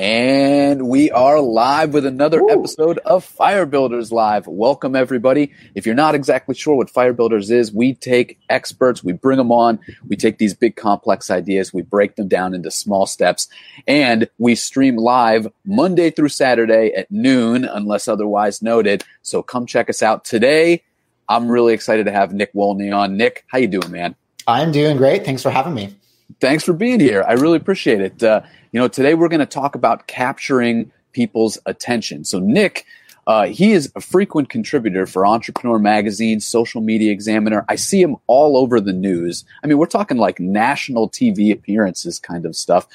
And we are live with another Ooh. episode of Fire Builders Live. Welcome, everybody. If you're not exactly sure what Fire Builders is, we take experts, we bring them on, we take these big complex ideas, we break them down into small steps, and we stream live Monday through Saturday at noon, unless otherwise noted. So come check us out today. I'm really excited to have Nick Wolny on. Nick, how you doing, man? I'm doing great. Thanks for having me. Thanks for being here. I really appreciate it. Uh, you know, today we're going to talk about capturing people's attention. So, Nick, uh, he is a frequent contributor for Entrepreneur Magazine, Social Media Examiner. I see him all over the news. I mean, we're talking like national TV appearances kind of stuff,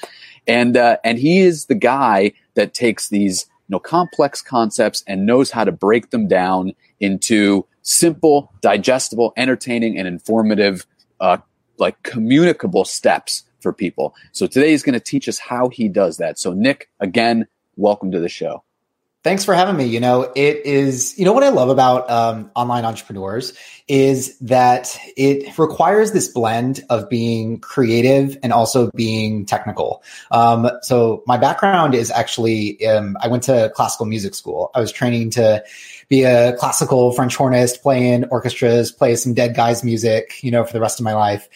and uh, and he is the guy that takes these you know complex concepts and knows how to break them down into simple, digestible, entertaining, and informative, uh, like communicable steps for people. So today he's going to teach us how he does that. So Nick, again, welcome to the show. Thanks for having me. You know, it is, you know, what I love about um, online entrepreneurs is that it requires this blend of being creative and also being technical. Um, so my background is actually, um, I went to classical music school. I was training to be a classical French hornist, play in orchestras, play some dead guys music, you know, for the rest of my life.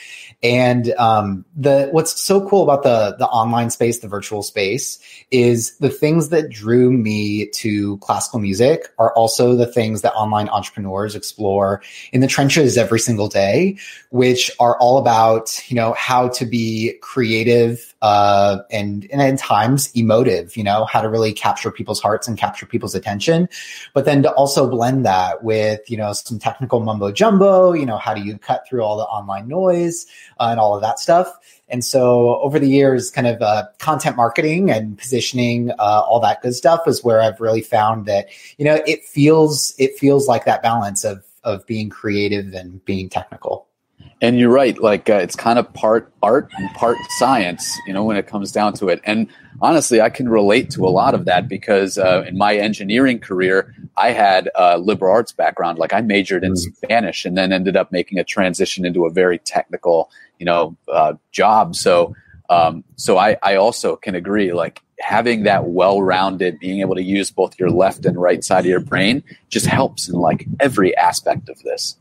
And um, the what's so cool about the the online space, the virtual space, is the things that drew me to classical music are also the things that online entrepreneurs explore in the trenches every single day, which are all about you know how to be creative uh, and and at times emotive, you know, how to really capture people's hearts and capture people's attention, but then to also blend that with you know some technical mumbo jumbo, you know, how do you cut through all the online noise uh, and all of that stuff. And so over the years, kind of uh, content marketing and positioning, uh, all that good stuff is where I've really found that you know it feels it feels like that balance of of being creative and being technical. And you're right. Like uh, it's kind of part art and part science, you know, when it comes down to it. And honestly, I can relate to a lot of that because uh, in my engineering career, I had a liberal arts background. Like I majored in mm. Spanish and then ended up making a transition into a very technical, you know, uh, job. So, um, so I, I also can agree. Like having that well-rounded, being able to use both your left and right side of your brain just helps in like every aspect of this.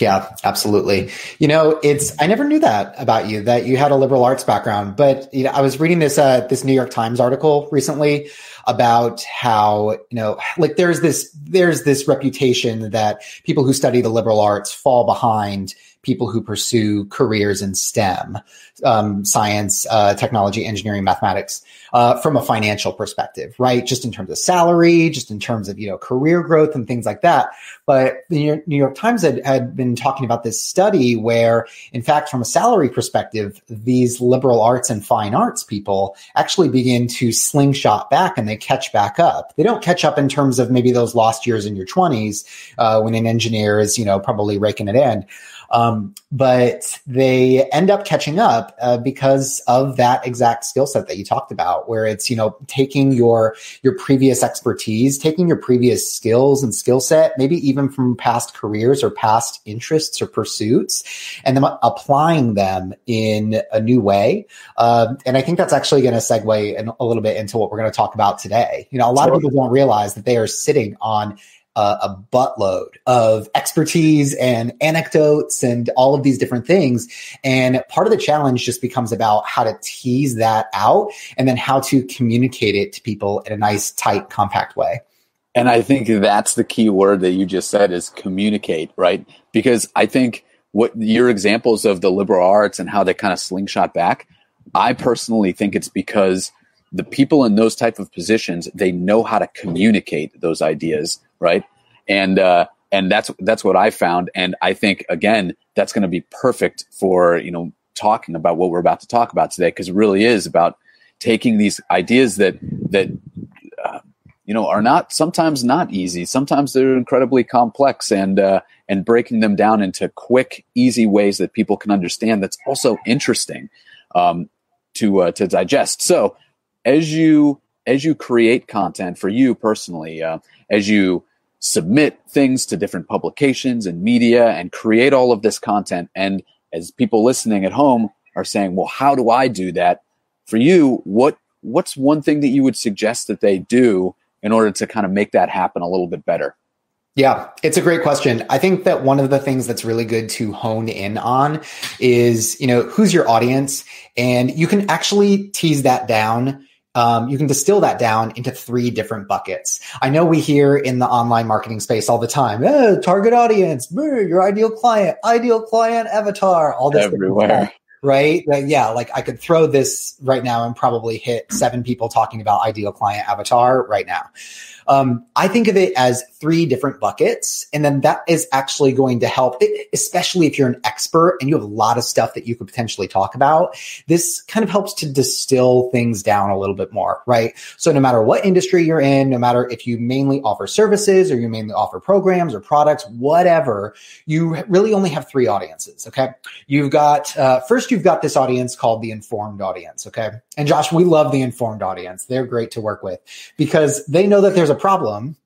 Yeah, absolutely. You know, it's I never knew that about you that you had a liberal arts background, but you know, I was reading this uh, this New York Times article recently about how you know like there's this there's this reputation that people who study the liberal arts fall behind people who pursue careers in STEM, um, science, uh, technology, engineering, mathematics, uh, from a financial perspective, right? Just in terms of salary, just in terms of, you know, career growth and things like that. But the New York Times had, had been talking about this study where, in fact, from a salary perspective, these liberal arts and fine arts people actually begin to slingshot back and they catch back up. They don't catch up in terms of maybe those lost years in your 20s uh, when an engineer is, you know, probably raking it in. Um, but they end up catching up uh, because of that exact skill set that you talked about, where it's you know taking your your previous expertise, taking your previous skills and skill set, maybe even from past careers or past interests or pursuits, and then applying them in a new way. Uh, and I think that's actually going to segue in, a little bit into what we're going to talk about today. You know, a lot of people don't realize that they are sitting on uh, a buttload of expertise and anecdotes and all of these different things. And part of the challenge just becomes about how to tease that out and then how to communicate it to people in a nice, tight, compact way. And I think that's the key word that you just said is communicate, right? Because I think what your examples of the liberal arts and how they kind of slingshot back, I personally think it's because the people in those type of positions, they know how to communicate those ideas right? And uh, and that's that's what I found, and I think again that's going to be perfect for you know talking about what we're about to talk about today because it really is about taking these ideas that that uh, you know are not sometimes not easy. Sometimes they're incredibly complex and uh, and breaking them down into quick easy ways that people can understand that's also interesting um, to uh, to digest. So as you as you create content for you personally uh, as you submit things to different publications and media and create all of this content. And as people listening at home are saying, well, how do I do that? For you, what what's one thing that you would suggest that they do in order to kind of make that happen a little bit better? Yeah, it's a great question. I think that one of the things that's really good to hone in on is, you know, who's your audience? And you can actually tease that down. Um, you can distill that down into three different buckets. I know we hear in the online marketing space all the time, eh, target audience, your ideal client, ideal client avatar, all this everywhere right? Yeah, like I could throw this right now and probably hit seven people talking about ideal client avatar right now. Um, I think of it as three different buckets, and then that is actually going to help, especially if you're an expert and you have a lot of stuff that you could potentially talk about. This kind of helps to distill things down a little bit more, right? So no matter what industry you're in, no matter if you mainly offer services or you mainly offer programs or products, whatever, you really only have three audiences. Okay, you've got uh, first you've got this audience called the informed audience. Okay, and Josh, we love the informed audience. They're great to work with because they know that there's a problem.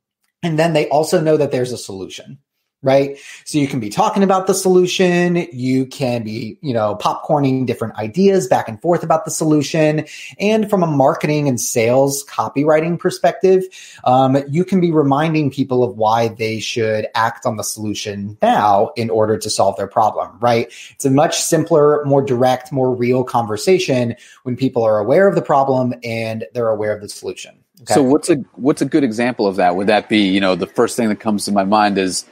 And then they also know that there's a solution right? So you can be talking about the solution. You can be, you know, popcorning different ideas back and forth about the solution. And from a marketing and sales copywriting perspective, um, you can be reminding people of why they should act on the solution now in order to solve their problem, right? It's a much simpler, more direct, more real conversation when people are aware of the problem and they're aware of the solution. Okay. So what's a what's a good example of that? Would that be, you know, the first thing that comes to my mind is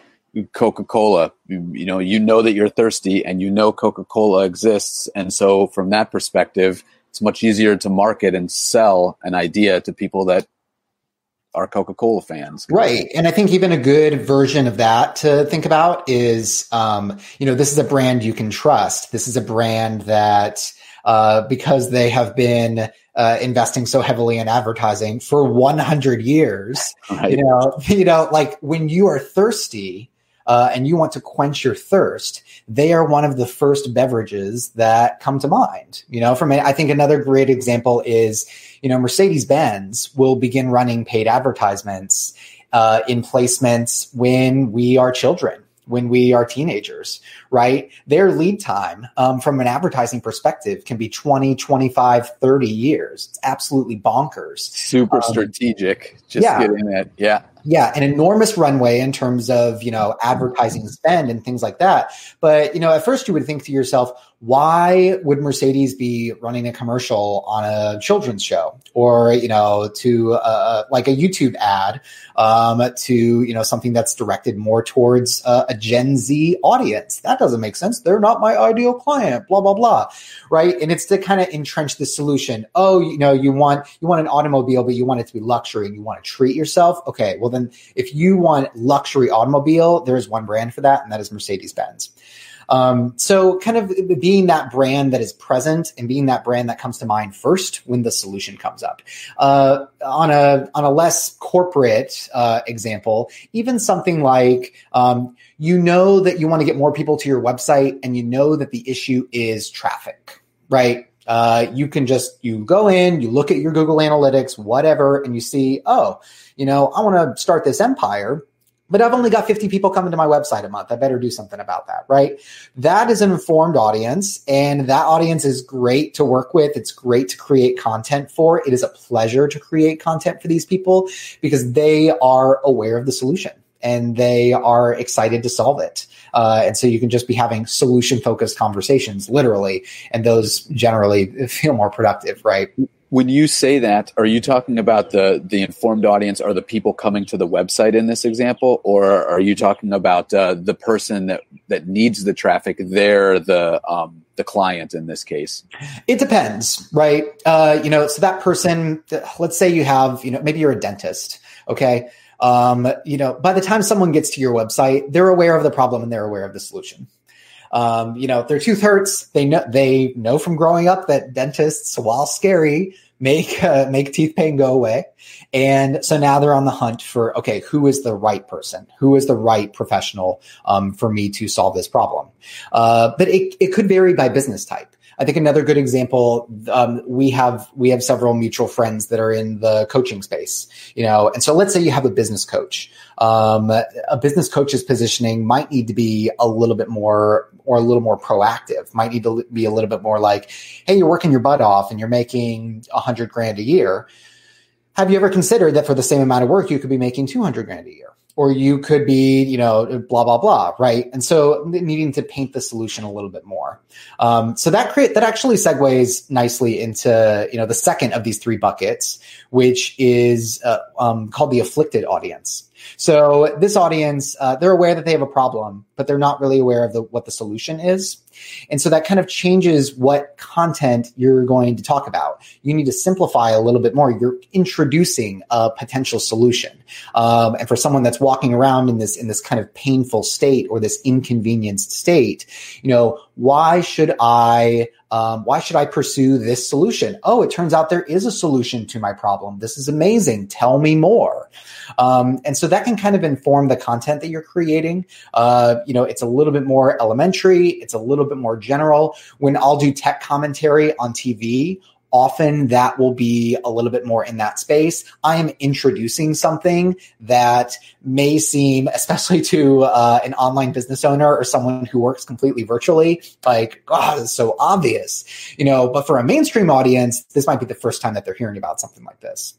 Coca-Cola. You, you know, you know that you're thirsty and you know Coca-Cola exists and so from that perspective, it's much easier to market and sell an idea to people that are Coca-Cola fans. Right. And I think even a good version of that to think about is, um, you know, this is a brand you can trust. This is a brand that, uh, because they have been uh, investing so heavily in advertising for 100 years. Right. You know, you know, like when you are thirsty uh, and you want to quench your thirst, they are one of the first beverages that come to mind. You know, from I think another great example is, you know, Mercedes Benz will begin running paid advertisements uh, in placements when we are children when we are teenagers, right? Their lead time um, from an advertising perspective can be 20, 25, 30 years. It's absolutely bonkers. Super um, strategic. Just yeah. getting it. Yeah yeah, an enormous runway in terms of, you know, advertising spend and things like that. But, you know, at first you would think to yourself, why would Mercedes be running a commercial on a children's show or, you know, to uh, like a YouTube ad um, to, you know, something that's directed more towards uh, a Gen Z audience? That doesn't make sense. They're not my ideal client, blah, blah, blah. Right. And it's to kind of entrench the solution. Oh, you know, you want, you want an automobile, but you want it to be luxury and you want to treat yourself. Okay. Well, then if you want luxury automobile, there is one brand for that, and that is Mercedes Benz. Um, so kind of being that brand that is present and being that brand that comes to mind first when the solution comes up. Uh, on a on a less corporate uh, example, even something like um, you know that you want to get more people to your website, and you know that the issue is traffic, right? Uh, you can just you go in, you look at your Google Analytics, whatever, and you see, oh, you know, I want to start this empire, but I've only got 50 people coming to my website a month. I better do something about that, right? That is an informed audience, and that audience is great to work with. It's great to create content for. It is a pleasure to create content for these people because they are aware of the solution and they are excited to solve it. Uh, and so you can just be having solution focused conversations, literally, and those generally feel more productive, right? When you say that, are you talking about the the informed audience? Are the people coming to the website in this example, or are you talking about uh, the person that that needs the traffic? They're the um, the client in this case. It depends, right? Uh, you know, so that person, let's say you have, you know, maybe you're a dentist, okay um, you know, by the time someone gets to your website, they're aware of the problem and they're aware of the solution. Um, you know, their tooth hurts. They know they know from growing up that dentists, while scary, make uh, make teeth pain go away. And so now they're on the hunt for okay, who is the right person? Who is the right professional um, for me to solve this problem? Uh, but it, it could vary by business type. I think another good example, um, we have we have several mutual friends that are in the coaching space, you know, and so let's say you have a business coach. Um, a business coach's positioning might need to be a little bit more or a little more proactive. Might need to be a little bit more like, hey, you're working your butt off and you're making a hundred grand a year. Have you ever considered that for the same amount of work you could be making two hundred grand a year? Or you could be, you know, blah blah blah, right? And so needing to paint the solution a little bit more. Um, so that create that actually segues nicely into you know the second of these three buckets, which is uh, um, called the afflicted audience. So this audience, uh, they're aware that they have a problem, but they're not really aware of the, what the solution is. And so that kind of changes what content you're going to talk about. You need to simplify a little bit more. You're introducing a potential solution. Um, and for someone that's walking around in this, in this kind of painful state or this inconvenienced state, you know, why should I um, why should I pursue this solution? Oh, it turns out there is a solution to my problem. This is amazing. Tell me more. Um, and so that can kind of inform the content that you're creating. Uh, you know, it's a little bit more elementary. It's a little bit more general. When I'll do tech commentary on TV, often that will be a little bit more in that space. I am introducing something that may seem, especially to uh, an online business owner or someone who works completely virtually, like, God, it's so obvious, you know, but for a mainstream audience, this might be the first time that they're hearing about something like this.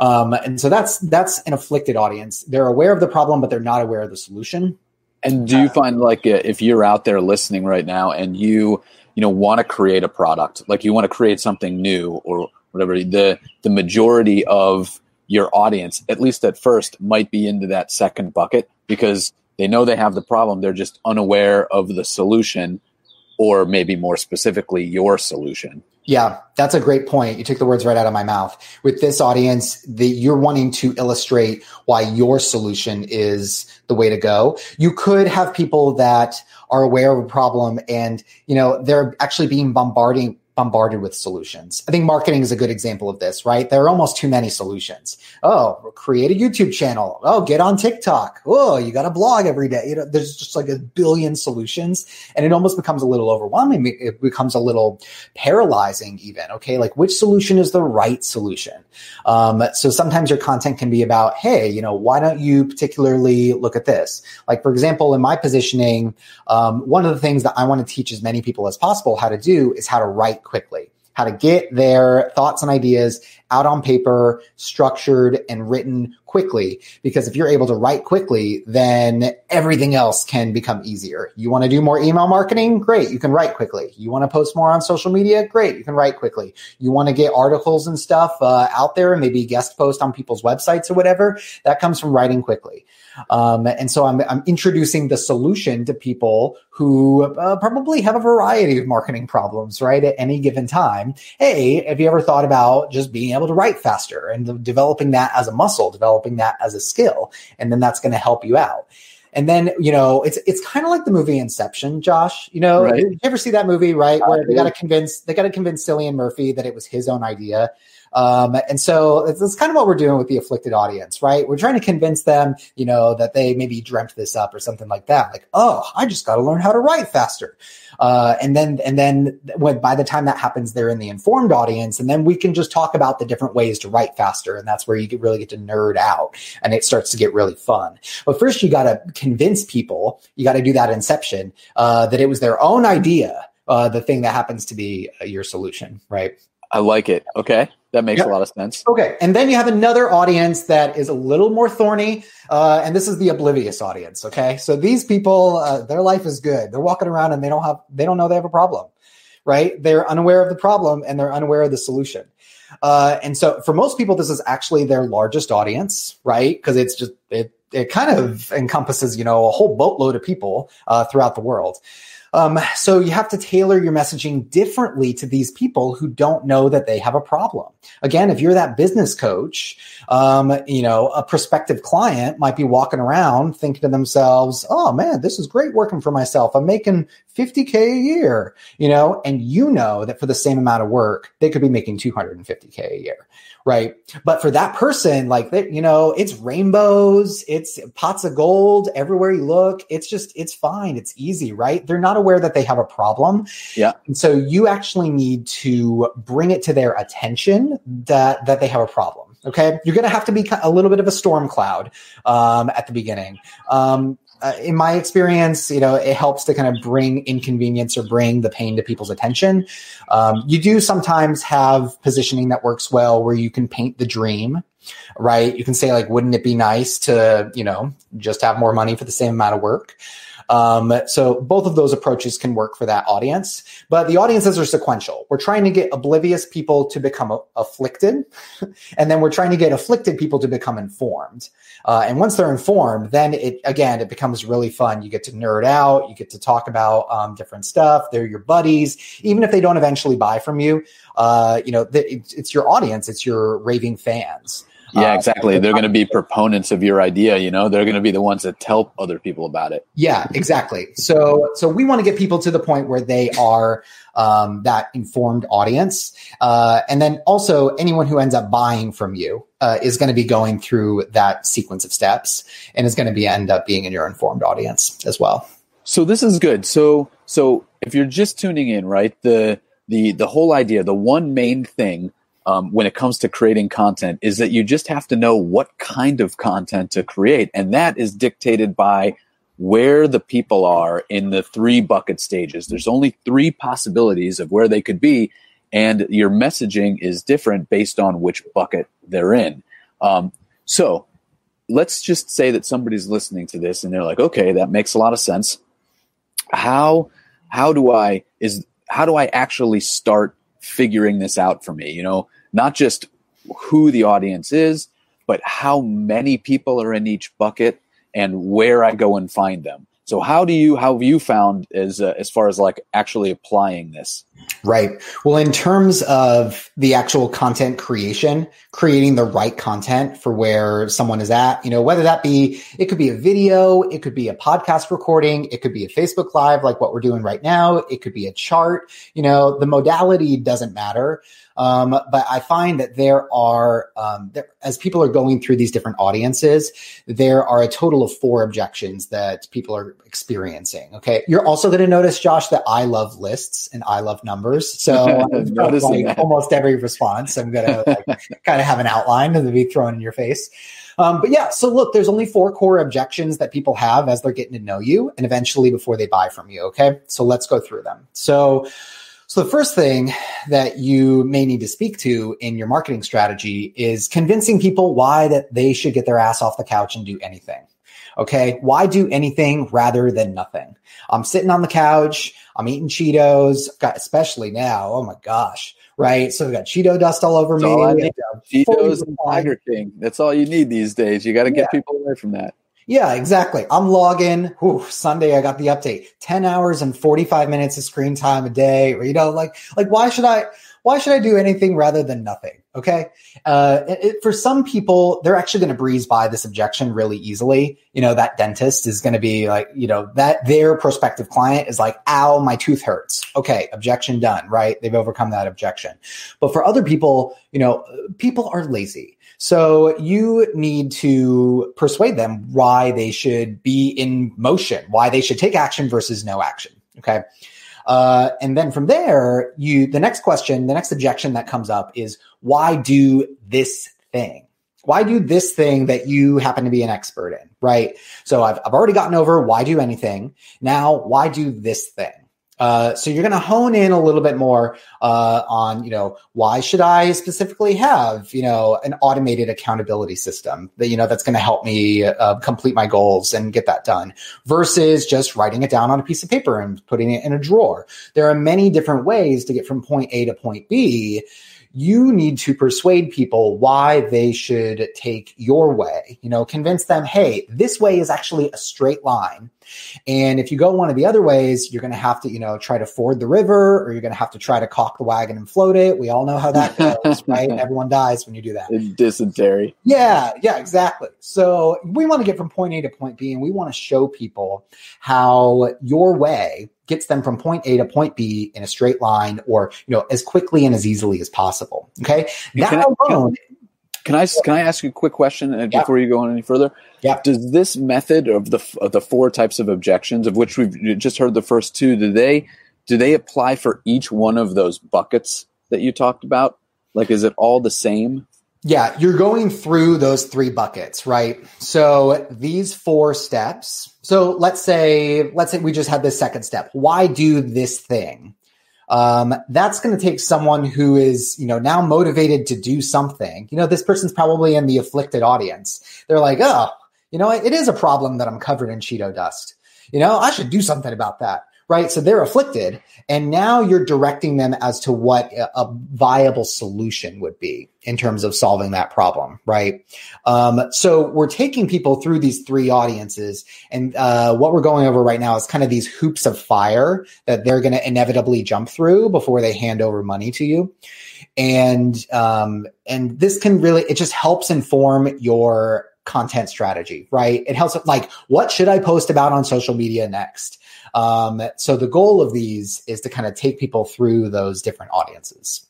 Um, and so that's that's an afflicted audience. They're aware of the problem, but they're not aware of the solution. And do you find like uh, if you're out there listening right now and you you know want to create a product like you want to create something new or whatever the the majority of your audience at least at first might be into that second bucket because they know they have the problem they're just unaware of the solution or maybe more specifically your solution yeah, that's a great point. You took the words right out of my mouth. With this audience, that you're wanting to illustrate why your solution is the way to go. You could have people that are aware of a problem and, you know, they're actually being bombarding bombarded with solutions. I think marketing is a good example of this, right? There are almost too many solutions. Oh, create a YouTube channel. Oh, get on TikTok. Oh, you got a blog every day. You know, there's just like a billion solutions and it almost becomes a little overwhelming. It becomes a little paralyzing even. Okay. Like which solution is the right solution? Um, so sometimes your content can be about, Hey, you know, why don't you particularly look at this? Like, for example, in my positioning, um, one of the things that I want to teach as many people as possible how to do is how to write quickly, how to get their thoughts and ideas out on paper, structured and written quickly. Because if you're able to write quickly, then everything else can become easier. You want to do more email marketing? Great. You can write quickly. You want to post more on social media? Great. You can write quickly. You want to get articles and stuff uh, out there, and maybe guest post on people's websites or whatever. That comes from writing quickly. Um, and so I'm, I'm introducing the solution to people who uh, probably have a variety of marketing problems, right? At any given time. Hey, have you ever thought about just being able to write faster and developing that as a muscle, developing that as a skill? And then that's going to help you out. And then, you know, it's it's kind of like the movie Inception, Josh. You know, right. you ever see that movie, right? Where they got to convince they got to convince Cillian Murphy that it was his own idea. Um, and so it's, kind of what we're doing with the afflicted audience, right? We're trying to convince them, you know, that they maybe dreamt this up or something like that. Like, oh, I just got to learn how to write faster. Uh, and then, and then when by the time that happens, they're in the informed audience, and then we can just talk about the different ways to write faster, and that's where you get really get to nerd out, and it starts to get really fun. But first, you got to convince people. You got to do that inception uh, that it was their own idea. Uh, the thing that happens to be uh, your solution, right? I like it. Okay. That makes yep. a lot of sense. Okay. And then you have another audience that is a little more thorny. Uh, and this is the oblivious audience. Okay. So these people, uh, their life is good. They're walking around and they don't have, they don't know they have a problem, right? They're unaware of the problem and they're unaware of the solution. Uh, and so for most people, this is actually their largest audience, right? Because it's just, it, it kind of encompasses, you know, a whole boatload of people uh, throughout the world. Um, so you have to tailor your messaging differently to these people who don't know that they have a problem. Again, if you're that business coach, um, you know, a prospective client might be walking around thinking to themselves, "Oh man, this is great working for myself. I'm making 50k a year," you know, and you know that for the same amount of work, they could be making 250k a year right? But for that person, like that, you know, it's rainbows, it's pots of gold everywhere you look. It's just, it's fine, it's easy, right? They're not aware that they have a problem. Yeah. And so you actually need to bring it to their attention that that they have a problem. Okay, you're going to have to be a little bit of a storm cloud um, at the beginning. Um, uh, in my experience, you know, it helps to kind of bring inconvenience or bring the pain to people's attention. Um, you do sometimes have positioning that works well where you can paint the dream, right? You can say like, wouldn't it be nice to, you know, just have more money for the same amount of work? Um, so both of those approaches can work for that audience, but the audiences are sequential. We're trying to get oblivious people to become afflicted, and then we're trying to get afflicted people to become informed. Uh, and once they're informed, then it again it becomes really fun. You get to nerd out, you get to talk about um, different stuff. They're your buddies, even if they don't eventually buy from you. Uh, you know, the, it's, it's your audience, it's your raving fans. Yeah, Uh, exactly. They're going to be proponents of your idea. You know, they're going to be the ones that tell other people about it. Yeah, exactly. So, so we want to get people to the point where they are um, that informed audience, uh, and then also anyone who ends up buying from you uh, is going to be going through that sequence of steps, and is going to be end up being in your informed audience as well. So this is good. So so if you're just tuning in, right, the the the whole idea, the one main thing um, when it comes to creating content is that you just have to know what kind of content to create, and that is dictated by where the people are in the three bucket stages. There's only three possibilities of where they could be, and your messaging is different based on which bucket they're in. Um, so let's just say that somebody's listening to this and they're like, okay, that makes a lot of sense. How how do I is how do I actually start figuring this out for me? You know, not just who the audience is, but how many people are in each bucket and where I go and find them. So how do you how have you found as uh, as far as like actually applying this? Right. Well, in terms of the actual content creation, creating the right content for where someone is at, you know, whether that be, it could be a video, it could be a podcast recording, it could be a Facebook live, like what we're doing right now. It could be a chart, you know, the modality doesn't matter. Um, but I find that there are, um, there, as people are going through these different audiences, there are a total of four objections that people are experiencing. Okay. You're also going to notice, Josh, that I love lists and I love numbers. So like almost every response, I'm going to like, kind of have an outline to be thrown in your face. Um, but yeah, so look, there's only four core objections that people have as they're getting to know you and eventually before they buy from you. Okay. So let's go through them. So, so the first thing that you may need to speak to in your marketing strategy is convincing people why that they should get their ass off the couch and do anything. Okay. Why do anything rather than nothing? I'm sitting on the couch. I'm eating Cheetos, got- especially now. Oh my gosh. Right. So we got Cheeto dust all over That's all me. fully Cheetos and. Tiger King. That's all you need these days. You got to get Yeah. people away from that. Yeah, exactly. I'm logging. Whew, Sunday, I got the update. Ten hours and forty five minutes of screen time a day. Or, you know, like, like why should I? Why should I do anything rather than nothing? Okay. Uh, it, for some people, they're actually going to breeze by this objection really easily. You know, that dentist is going to be like, you know, that their prospective client is like, ow, my tooth hurts. Okay. Objection done. Right. They've overcome that objection. But for other people, you know, people are lazy. So you need to persuade them why they should be in motion, why they should take action versus no action. Okay. Uh, and then from there, you, the next question, the next objection that comes up is why do this thing? Why do this thing that you happen to be an expert in? Right. So I've, I've already gotten over why do anything. Now, why do this thing? Uh, so you're going to hone in a little bit more uh, on, you know, why should I specifically have, you know, an automated accountability system that, you know, that's going to help me uh, complete my goals and get that done versus just writing it down on a piece of paper and putting it in a drawer. There are many different ways to get from point A to point B. You need to persuade people why they should take your way. You know, convince them, hey, this way is actually a straight line. And if you go one of the other ways, you're going to have to, you know, try to ford the river or you're going to have to try to caulk the wagon and float it. We all know how that goes, right? Everyone dies when you do that. In Dysentery. Yeah, yeah, exactly. So we want to get from point A to point B and we want to show people how your way gets them from point A to point B in a straight line or, you know, as quickly and as easily as possible. Okay. That can I- alone, Can I can I ask you a quick question uh, Yeah. before you go on any further? Yeah. Does this method of the of the four types of objections, of which we've just heard the first two, do they do they apply for each one of those buckets that you talked about? Like, is it all the same? Yeah, you're going through those three buckets, right? So these four steps. So let's say, let's say we just had this second step. Why do this thing? Um, that's going to take someone who is, you know, now motivated to do something. You know, this person's probably in the afflicted audience. They're like, oh, you know, it is a problem that I'm covered in Cheeto dust. You know, I should do something about that. Right. So they're afflicted. And now you're directing them as to what a, viable solution would be in terms of solving that problem. Right. Um, so we're taking people through these three audiences. And uh, what we're going over right now is kind of these hoops of fire that they're going to inevitably jump through before they hand over money to you. And um, and this can really it just helps inform your content strategy, right? It helps like what should I post about on social media next? Um, so the goal of these is to kind of take people through those different audiences.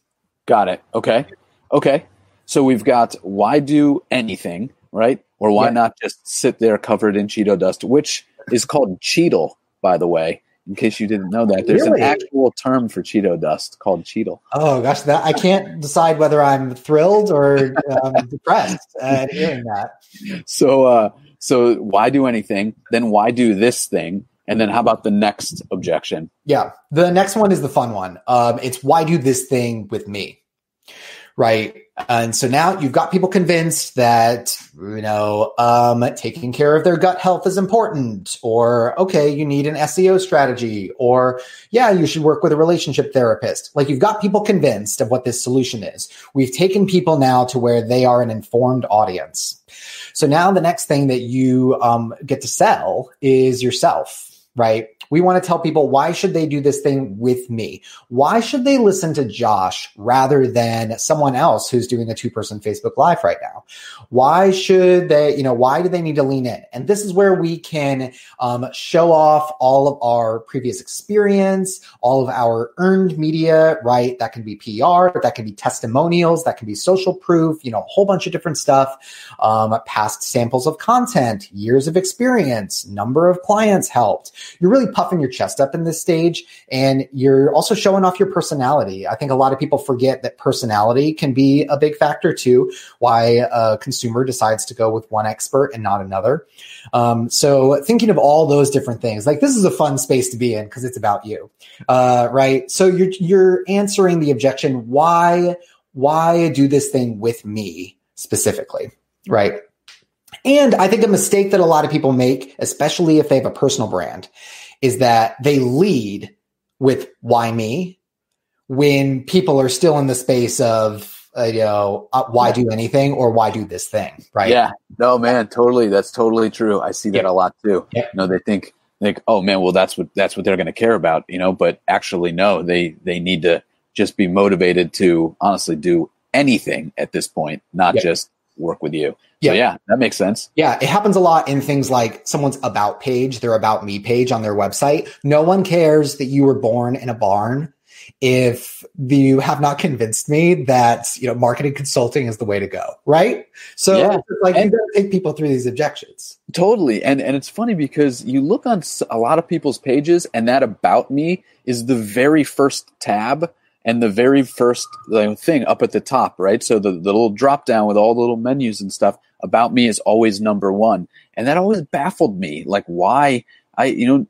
Got it. Okay. Okay. So we've got why do anything, right? Or why Yeah. not just sit there covered in Cheeto dust, which is called Cheetle, by the way, in case you didn't know that. There's Really? an actual term for Cheeto dust called Cheetle. Oh gosh, that I can't decide whether I'm thrilled or um, depressed at hearing that. So, uh, so why do anything? Then why do this thing? And then how about the next objection? Yeah. The next one is the fun one. Um, it's why do this thing with me? Right. And so now you've got people convinced that, you know, um, taking care of their gut health is important, or, okay, you need an SEO strategy, or, yeah, you should work with a relationship therapist. Like you've got people convinced of what this solution is. We've taken people now to where they are an informed audience. So now the next thing that you um, get to sell is yourself, right? We want to tell people why should they do this thing with me? Why should they listen to Josh rather than someone else who's doing a two person Facebook live right now? Why should they, you know, why do they need to lean in? And this is where we can um, show off all of our previous experience, all of our earned media, right? That can be PR, that can be testimonials, that can be social proof, you know, a whole bunch of different stuff. Um, past samples of content, years of experience, number of clients helped. You're really puffing your chest up in this stage and you're also showing off your personality. I think a lot of people forget that personality can be a big factor too, why a consumer decides to go with one expert and not another. Um, so thinking of all those different things, like this is a fun space to be in because it's about you, uh, right? So you're you're answering the objection why why do this thing with me specifically, right? And I think a mistake that a lot of people make, especially if they have a personal brand, is that they lead with why me when people are still in the space of uh, you know uh, why do anything or why do this thing, right? Yeah. No, man, totally. That's totally true. I see that Yeah. a lot too. Yeah. You know, they think think, oh man, well that's what that's what they're going to care about, you know. But actually, no, they they need to just be motivated to honestly do anything at this point, not Yeah. just work with you. Yeah. So yeah, that makes sense. Yeah, it happens a lot in things like someone's about page, their about me page on their website. No one cares that you were born in a barn if you have not convinced me that, you know, marketing consulting is the way to go, right? So Yeah. like you And- got to take people through these objections. Totally. And and it's funny because you look on a lot of people's pages and that about me is the very first tab and the very first thing up at the top, right? So the, the little drop down with all the little menus and stuff about me is always number 1. And that always baffled me like why I you know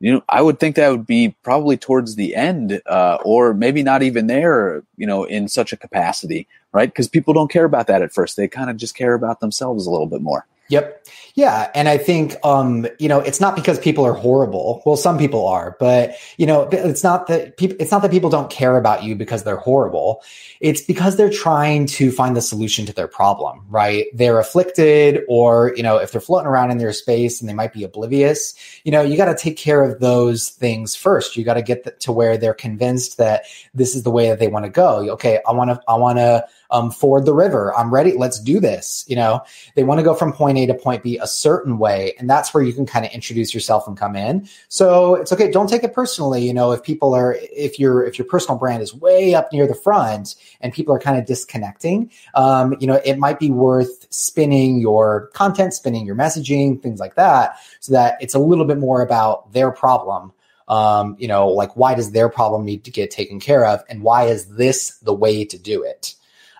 you know I would think that would be probably towards the end uh, or maybe not even there, you know, in such a capacity, right? Because people don't care about that at first. They kind of just care about themselves a little bit more. Yep. Yeah. And I think, um, you know, it's not because people are horrible. Well, some people are, but you know, it's not that people, it's not that people don't care about you because they're horrible. It's because they're trying to find the solution to their problem, right? They're afflicted or, you know, if they're floating around in their space and they might be oblivious, you know, you got to take care of those things first. You got to get to where they're convinced that this is the way that they want to go. Okay. I want to, I want to, um, ford the river. I'm ready. Let's do this. You know, they want to go from point A to point B a certain way. And that's where you can kind of introduce yourself and come in. So it's okay. Don't take it personally. You know, if people are, if your, if your personal brand is way up near the front and people are kind of disconnecting, um, you know, it might be worth spinning your content, spinning your messaging, things like that, so that it's a little bit more about their problem um, you know, like why does their problem need to get taken care of, and why is this the way to do it?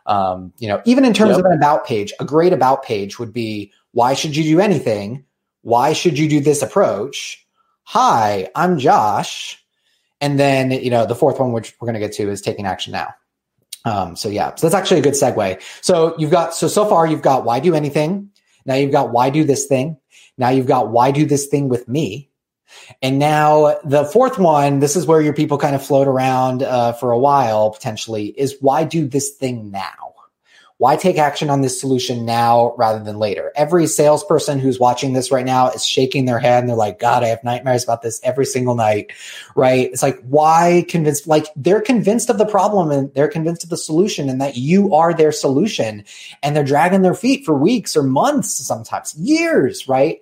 Um, you know, even in terms yep. of an about page, a great about page would be why should you do anything? Why should you do this approach? Hi, I'm Josh. And then, you know, the fourth one, which we're going to get to, is taking action now. Um, so yeah, so that's actually a good segue. So you've got so so far you've got why do anything. Now you've got why do this thing. Now you've got why do this thing with me. And now the fourth one, this is where your people kind of float around uh, for a while potentially, is why do this thing now? Why take action on this solution now rather than later? Every salesperson who's watching this right now is shaking their head and they're like, God, I have nightmares about this every single night, right? It's like, why convince, like they're convinced of the problem and they're convinced of the solution and that you are their solution and they're dragging their feet for weeks or months, sometimes years, right?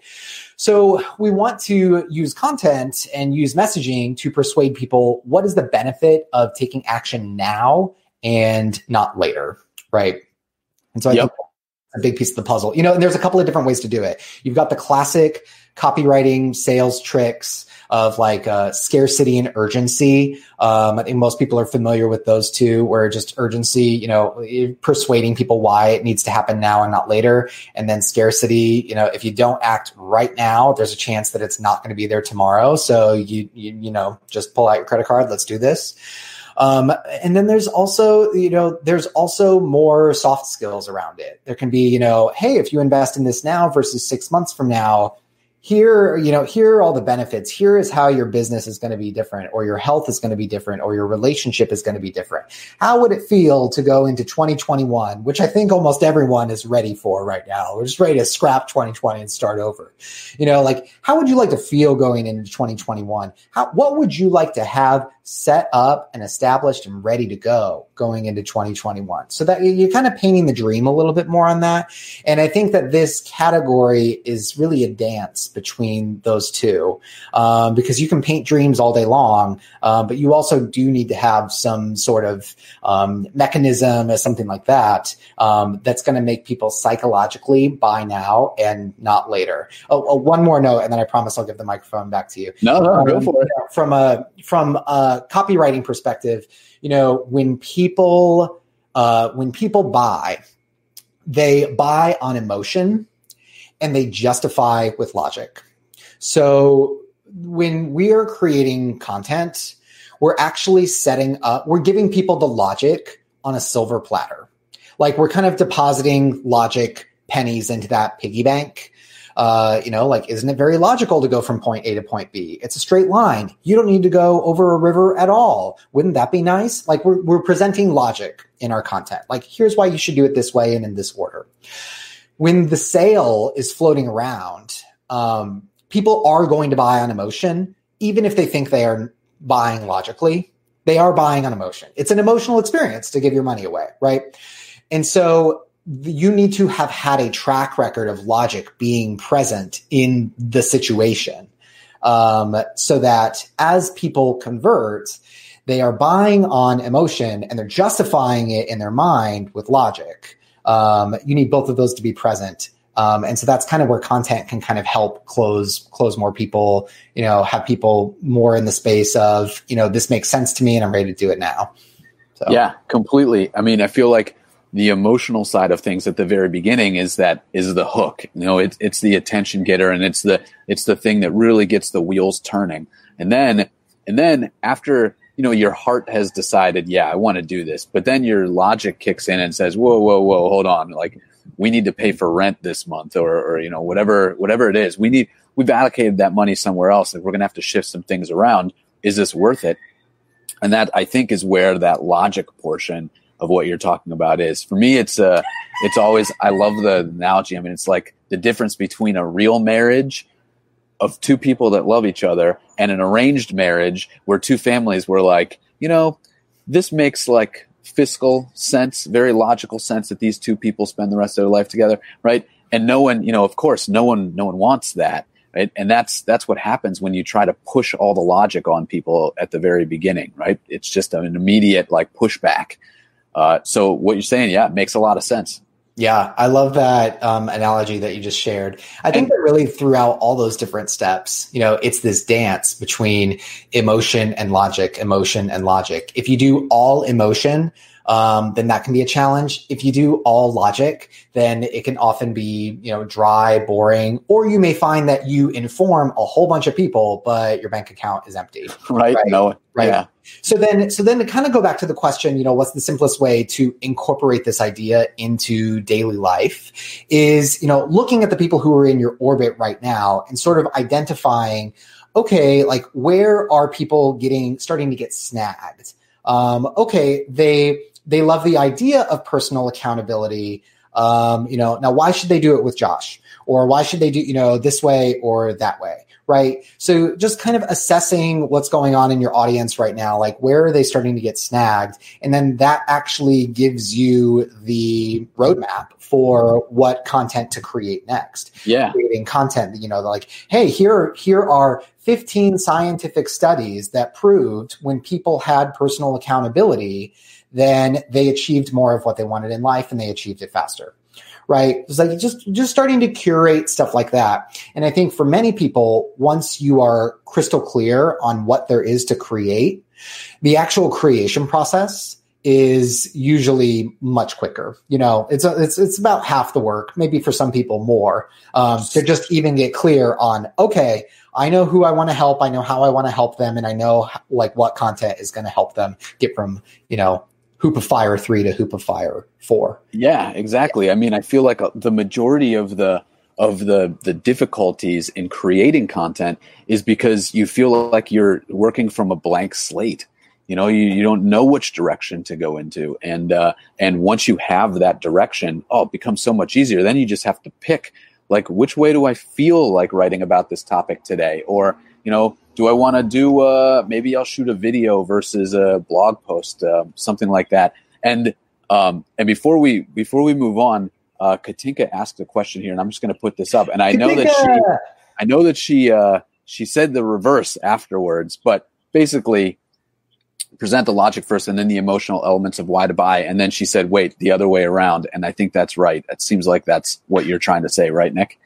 So we want to use content and use messaging to persuade people what is the benefit of taking action now and not later, right? And so I yep. think a big piece of the puzzle. You know, and there's a couple of different ways to do it. You've got the classic copywriting sales tricks of like uh, scarcity and urgency. Um, I think most people are familiar with those two, where just urgency, you know, persuading people why it needs to happen now and not later. And then scarcity, you know, if you don't act right now, there's a chance that it's not going to be there tomorrow. So you, you, you know, just pull out your credit card. Let's do this. Um, and then there's also, you know, there's also more soft skills around it. There can be, you know, hey, if you invest in this now versus six months from now, here you know here are all the benefits. Here is how your business is going to be different or your health is going to be different or your relationship is going to be different. How would it feel to go into 2021 which i think almost everyone is ready for right now we're just ready to scrap 2020 and start over? You know like how would you like to feel going into 2021 how what would you like to have set up and established and ready to go going into 2021 so that you're kind of painting the dream a little bit more on that and i think that this category is really a dance between those two um, because you can paint dreams all day long, um, but you also do need to have some sort of um, mechanism or something like that um, that's going to make people psychologically buy now and not later. Oh, oh, one more note, and then I promise I'll give the microphone back to you. No, no, go um, for it. From a from a copywriting perspective, you know, when people uh, when people buy, they buy on emotion and they justify with logic. So when we are creating content, we're actually setting up, we're giving people the logic on a silver platter. Like we're kind of depositing logic pennies into that piggy bank. Uh, you know, like, isn't it very logical to go from point A to point B? It's a straight line. You don't need to go over a river at all. Wouldn't that be nice? Like, we're, we're presenting logic in our content. Like, here's why you should do it this way and in this order when the sale is floating around, um, people are going to buy on emotion, even if they think they are buying logically. They are buying on emotion. It's an emotional experience to give your money away, right? And so you need to have had a track record of logic being present in the situation um, so that as people convert, they are buying on emotion and they're justifying it in their mind with logic um, you need both of those to be present. Um, and so that's kind of where content can kind of help close close more people. You know, have people more in the space of you know this makes sense to me and I'm ready to do it now. So. Yeah, completely. I mean, I feel like the emotional side of things at the very beginning is that is the hook. You know, it's it's the attention getter and it's the it's the thing that really gets the wheels turning. And then and then after you know, your heart has decided, yeah, I want to do this. But then your logic kicks in and says, whoa, whoa, whoa, hold on. Like we need to pay for rent this month or, or, you know, whatever, whatever it is. We need, we've allocated that money somewhere else. Like we're going to have to shift some things around. Is this worth it? And that I think is where that logic portion of what you're talking about is. For me, it's uh it's always, I love the analogy. I mean, it's like the difference between a real marriage of two people that love each other and an arranged marriage where two families were like, you know, this makes like fiscal sense, very logical sense that these two people spend the rest of their life together, right? And no one, you know, of course, no one, no one wants that, right? And that's that's what happens when you try to push all the logic on people at the very beginning, right? It's just an immediate like pushback. Uh, so what you're saying, yeah, makes a lot of sense. Yeah, I love that um, analogy that you just shared. I think that really throughout all those different steps, you know, it's this dance between emotion and logic, emotion and logic. If you do all emotion, um, then that can be a challenge. If you do all logic, then it can often be, you know, dry, boring, or you may find that you inform a whole bunch of people, but your bank account is empty. Right. right? No. Right. Yeah. So then, so then to kind of go back to the question, you know, what's the simplest way to incorporate this idea into daily life is, you know, looking at the people who are in your orbit right now and sort of identifying, okay, like where are people getting, starting to get snagged? Um, okay, they, they love the idea of personal accountability. Um, you know, now why should they do it with Josh? Or why should they do, you know, this way or that way? Right. So just kind of assessing what's going on in your audience right now, like where are they starting to get snagged? And then that actually gives you the roadmap for what content to create next. Yeah. Creating content, you know, like, hey, here, here are 15 scientific studies that proved when people had personal accountability, then they achieved more of what they wanted in life and they achieved it faster right? It's like just just starting to curate stuff like that. And I think for many people, once you are crystal clear on what there is to create, the actual creation process is usually much quicker. You know, it's a, it's it's about half the work, maybe for some people more, um, to just even get clear on okay. I know who I want to help. I know how I want to help them, and I know like what content is going to help them get from you know Hoop of Fire 3 to Hoop of Fire 4. Yeah, exactly. I mean, I feel like uh, the majority of the of the the difficulties in creating content is because you feel like you're working from a blank slate. You know, you, you don't know which direction to go into, and uh, and once you have that direction, oh, it becomes so much easier. Then you just have to pick like which way do I feel like writing about this topic today, or you know, do I want to do uh, maybe I'll shoot a video versus a blog post, uh, something like that. And um, and before we before we move on, uh, Katinka asked a question here, and I'm just going to put this up. And I know that she I know that she uh, she said the reverse afterwards, but basically present the logic first and then the emotional elements of why to buy. And then she said wait the other way around. And i think that's right. It seems like that's what you're trying to say right nick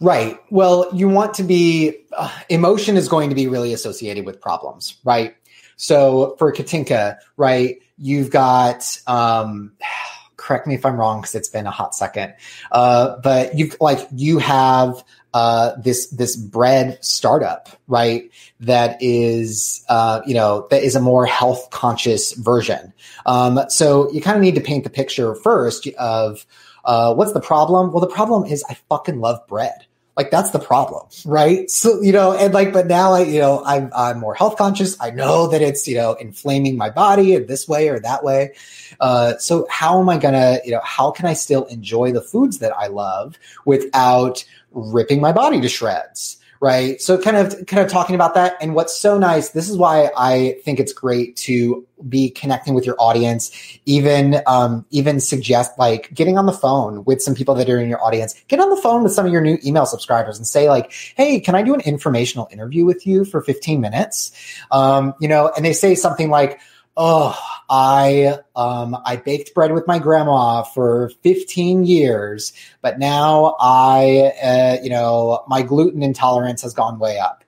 Right. Well, you want to be, uh, emotion is going to be really associated with problems, right? So for Katinka, right, you've got, um, correct me if I'm wrong because it's been a hot second, uh, but you've like, you have, uh, this this bread startup, right? That is, uh, you know, that is a more health conscious version. Um, so you kind of need to paint the picture first of uh, what's the problem. Well, the problem is I fucking love bread, like that's the problem, right? So, you know, and like, but now I, you know, I'm, I'm more health conscious. I know that it's, you know, inflaming my body in this way or that way. Uh, so how am I to, you know, how can I still enjoy the foods that I love without ripping my body to shreds? Right? So kind of kind of talking about that. And what's so nice, this is why I think it's great to be connecting with your audience, even um, even suggest like getting on the phone with some people that are in your audience. Get on the phone with some of your new email subscribers and say like, "Hey, can I do an informational interview with you for 15 minutes?" Um, you know, and they say something like, "Oh, I um, I baked bread with my grandma for 15 years, but now I uh, you know my gluten intolerance has gone way up.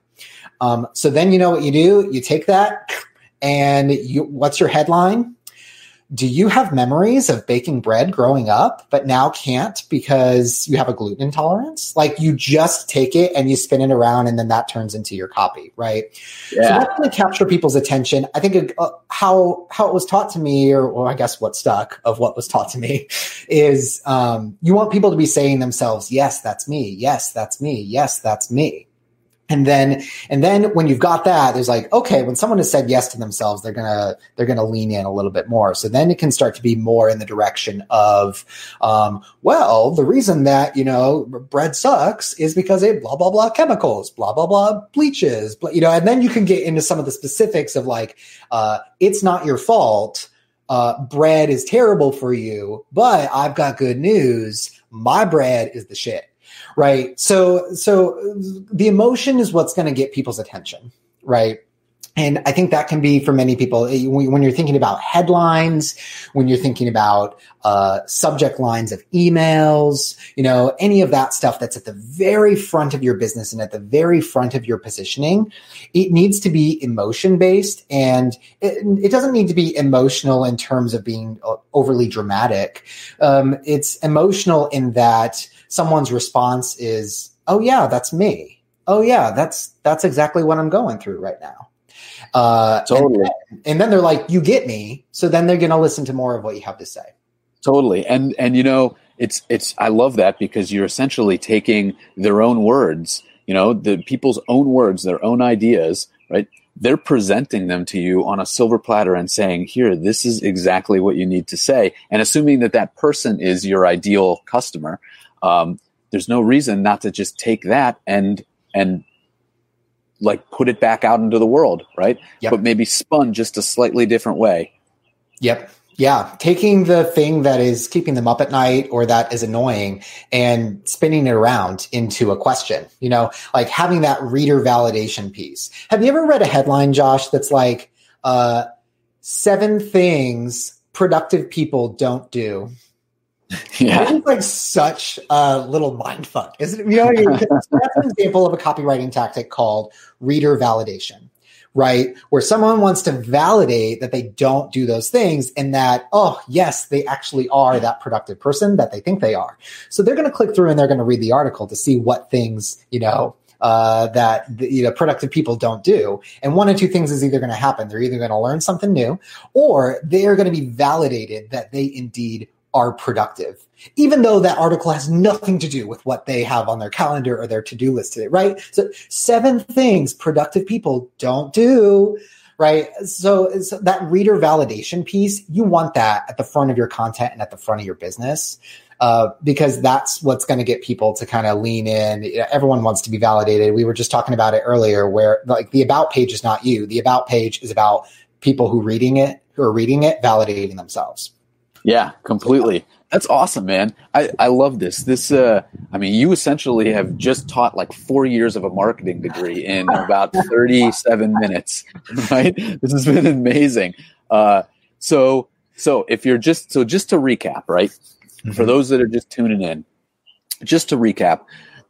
Um, so then you know what you do? You take that and you what's your headline? Do you have memories of baking bread growing up, but now can't because you have a gluten intolerance? Like you just take it and you spin it around and then that turns into your copy, right? Yeah. So that's going to capture people's attention. I think uh, how, how it was taught to me, or, or I guess what stuck of what was taught to me is, um, you want people to be saying themselves, yes, that's me. Yes, that's me. Yes, that's me. And then, and then when you've got that, there's like, okay, when someone has said yes to themselves, they're gonna, they're gonna lean in a little bit more. So then it can start to be more in the direction of, um, well, the reason that, you know, bread sucks is because it blah, blah, blah chemicals, blah, blah, blah bleaches, blah, you know, and then you can get into some of the specifics of like, uh, it's not your fault uh, bread is terrible for you, but I've got good news. My bread is the shit. Right. So, so the emotion is what's going to get people's attention. Right. And I think that can be for many people when you're thinking about headlines, when you're thinking about uh, subject lines of emails, you know, any of that stuff that's at the very front of your business and at the very front of your positioning, it needs to be emotion based. And it, it, doesn't need to be emotional in terms of being uh, overly dramatic. Um, it's emotional in that someone's response is, "Oh yeah, that's me." Oh yeah, that's that's exactly what I'm going through right now. Uh, totally. And then, and then they're like, "You get me," so then they're going to listen to more of what you have to say. Totally, and and you know, it's it's I love that because you're essentially taking their own words, you know, the people's own words, their own ideas, right? They're presenting them to you on a silver platter and saying, "Here, this is exactly what you need to say." And assuming that that person is your ideal customer, um, there's no reason not to just take that and and like put it back out into the world, right? Yep. But maybe spun just a slightly different way. Yep. Yeah, taking the thing that is keeping them up at night or that is annoying and spinning it around into a question, you know, like having that reader validation piece. Have you ever read a headline, Josh, that's like, uh, seven things productive people don't do? Yeah. It's like such a little mind fuck, isn't it? You know, that's an example of a copywriting tactic called reader validation, right? Where someone wants to validate that they don't do those things and that, oh, yes, they actually are that productive person that they think they are. So they're going to click through and they're going to read the article to see what things, you know, uh, that you know productive people don't do. And one of two things is either going to happen: they're either going to learn something new, or they are going to be validated that they indeed are productive, even though that article has nothing to do with what they have on their calendar or their to do list today, right? So, seven things productive people don't do, right? So, so, that reader validation piece, you want that at the front of your content and at the front of your business. Uh, because that's what's going to get people to kind of lean in. Everyone wants to be validated. We were just talking about it earlier, where like the about page is not you. The about page is about people who reading it, who are reading it, validating themselves. Yeah, completely. That's awesome, man. I, I love this. This, uh, I mean, you essentially have just taught like four years of a marketing degree in about 37 minutes, right? This has been amazing. Uh, so, so if you're just, so just to recap, right? Mm-hmm. For those that are just tuning in, just to recap,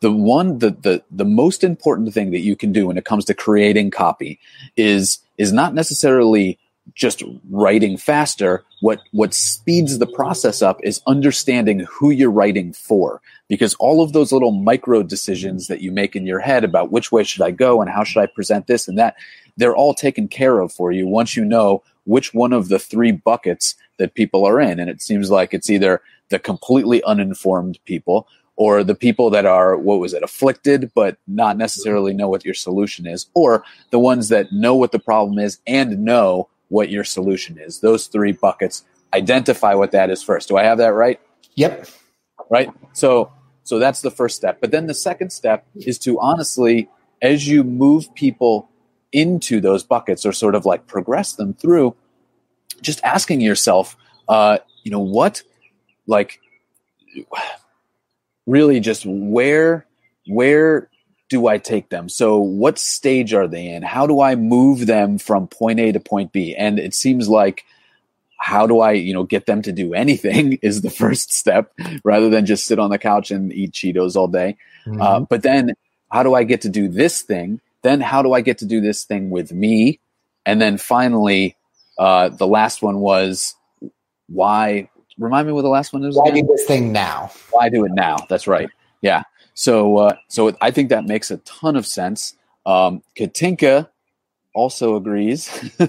the one, the, the, the most important thing that you can do when it comes to creating copy is, is not necessarily just writing faster. What what speeds the process up is understanding who you're writing for. Because all of those little micro decisions that you make in your head about which way should I go and how should I present this and that, they're all taken care of for you once you know which one of the three buckets that people are in. And it seems like it's either the completely uninformed people or the people that are what was it afflicted but not necessarily know what your solution is or the ones that know what the problem is and know what your solution is. Those three buckets, identify what that is first. Do I have that right? Yep. Right. So, so that's the first step. But then the second step is to honestly, as you move people into those buckets or sort of like progress them through, just asking yourself, uh, you know, what, like, really just where, where do I take them? So what stage are they in? How do I move them from point A to point B? And it seems like how do I, you know, get them to do anything is the first step rather than just sit on the couch and eat Cheetos all day. Mm-hmm. Uh, but then how do I get to do this thing? Then how do I get to do this thing with me? And then finally, uh, the last one was why, remind me what the last one is. Why again? do this thing now? Why do it now? That's right. Yeah. So, uh, so I think that makes a ton of sense. Um, Katinka also agrees.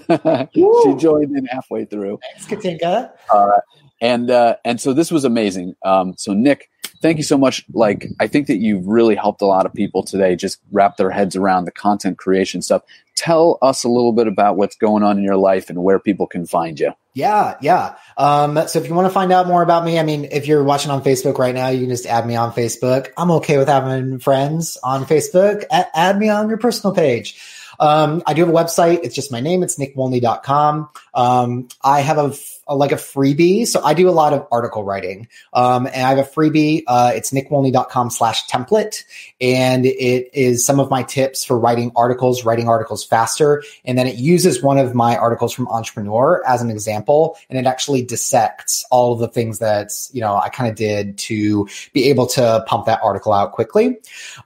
she joined in halfway through. Thanks, Katinka. Uh, and uh, and so this was amazing. Um, so Nick, thank you so much. Like I think that you've really helped a lot of people today just wrap their heads around the content creation stuff. Tell us a little bit about what's going on in your life and where people can find you. Yeah, yeah. Um, so if you want to find out more about me, I mean, if you're watching on Facebook right now, you can just add me on Facebook. I'm okay with having friends on Facebook. A- add me on your personal page. Um, I do have a website. It's just my name. It's nickwolny.com. Um, I have a, like a freebie. So I do a lot of article writing. Um, and I have a freebie. Uh, it's nickwolny.com slash template. And it is some of my tips for writing articles, writing articles faster. And then it uses one of my articles from Entrepreneur as an example. And it actually dissects all of the things that, you know, I kind of did to be able to pump that article out quickly.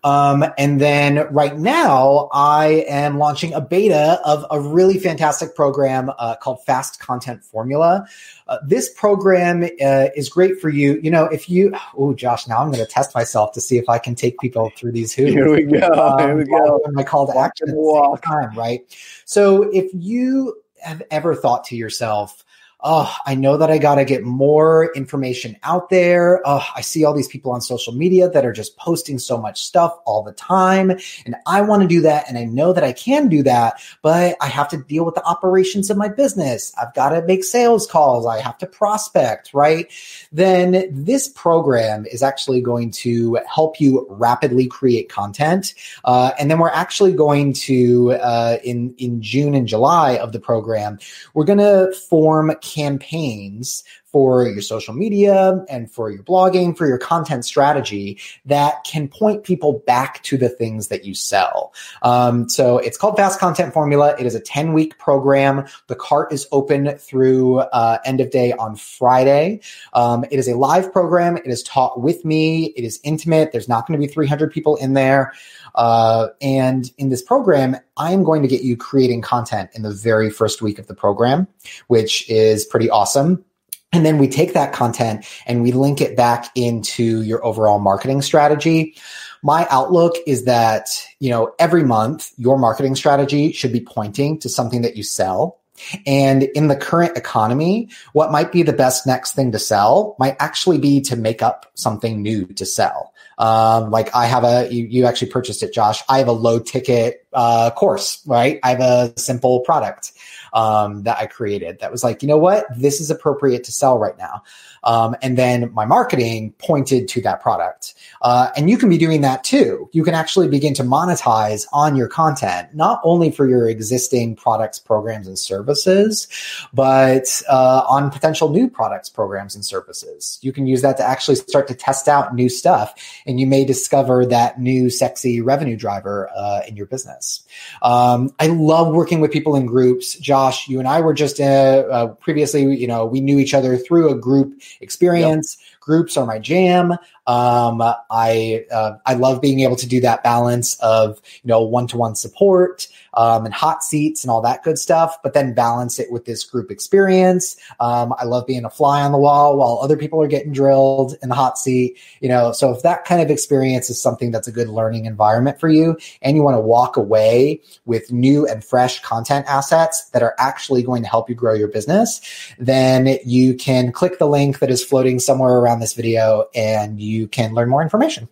Um, and then right now I am launching a beta of a really fantastic program uh, called Fast Content Formula. Uh, this program uh, is great for you. You know, if you, oh, Josh, now I'm going to test myself to see if I can take people through these hoops. Here we go. Um, Here we go. My call to action at the same time, right? So if you have ever thought to yourself, oh, I know that I got to get more information out there. Oh, I see all these people on social media that are just posting so much stuff all the time. And I want to do that. And I know that I can do that, but I have to deal with the operations of my business. I've got to make sales calls. I have to prospect, right? Then this program is actually going to help you rapidly create content. Uh, and then we're actually going to, uh, in, in June and July of the program, we're going to form campaigns for your social media and for your blogging, for your content strategy that can point people back to the things that you sell. Um, so it's called Fast Content Formula. It is a 10 week program. The cart is open through uh, end of day on Friday. Um, it is a live program. It is taught with me. It is intimate. There's not going to be 300 people in there. Uh, and in this program, I am going to get you creating content in the very first week of the program, which is pretty awesome. And then we take that content and we link it back into your overall marketing strategy. My outlook is that, you know, every month your marketing strategy should be pointing to something that you sell. And in the current economy, what might be the best next thing to sell might actually be to make up something new to sell. Um, like I have a, you, you, actually purchased it, Josh. I have a low ticket, uh, course, right? I have a simple product um, that I created that was like, you know what, this is appropriate to sell right now. Um, and then my marketing pointed to that product. Uh, and you can be doing that too. You can actually begin to monetize on your content, not only for your existing products, programs, and services, but uh, on potential new products, programs, and services. You can use that to actually start to test out new stuff, and you may discover that new sexy revenue driver uh, in your business. Um, I love working with people in groups. Josh, you and I were just uh, uh, previously, you know, we knew each other through a group experience. Yep. Groups are my jam. Um, I uh, I love being able to do that balance of you know one to one support um, and hot seats and all that good stuff, but then balance it with this group experience. Um, I love being a fly on the wall while other people are getting drilled in the hot seat. You know, so if that kind of experience is something that's a good learning environment for you, and you want to walk away with new and fresh content assets that are actually going to help you grow your business, then you can click the link that is floating somewhere around this video, and you can learn more information.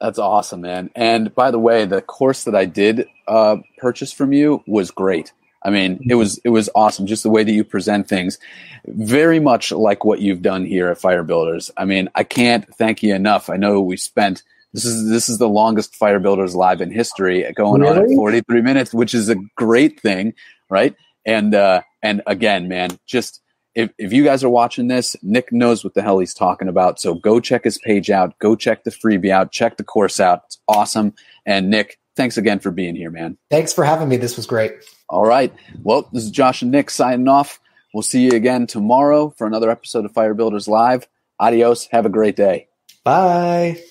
That's awesome, man. And by the way, the course that I did uh, purchase from you was great. I mean, it was it was awesome. Just the way that you present things, very much like what you've done here at Fire Builders. I mean, I can't thank you enough. I know we spent this is this is the longest Fire Builders live in history, going really? on at 43 minutes, which is a great thing, right? And uh, and again, man, just if, if you guys are watching this, Nick knows what the hell he's talking about. So go check his page out. Go check the freebie out. Check the course out. It's awesome. And Nick, thanks again for being here, man. Thanks for having me. This was great. All right. Well, this is Josh and Nick signing off. We'll see you again tomorrow for another episode of Fire Builders Live. Adios. Have a great day. Bye.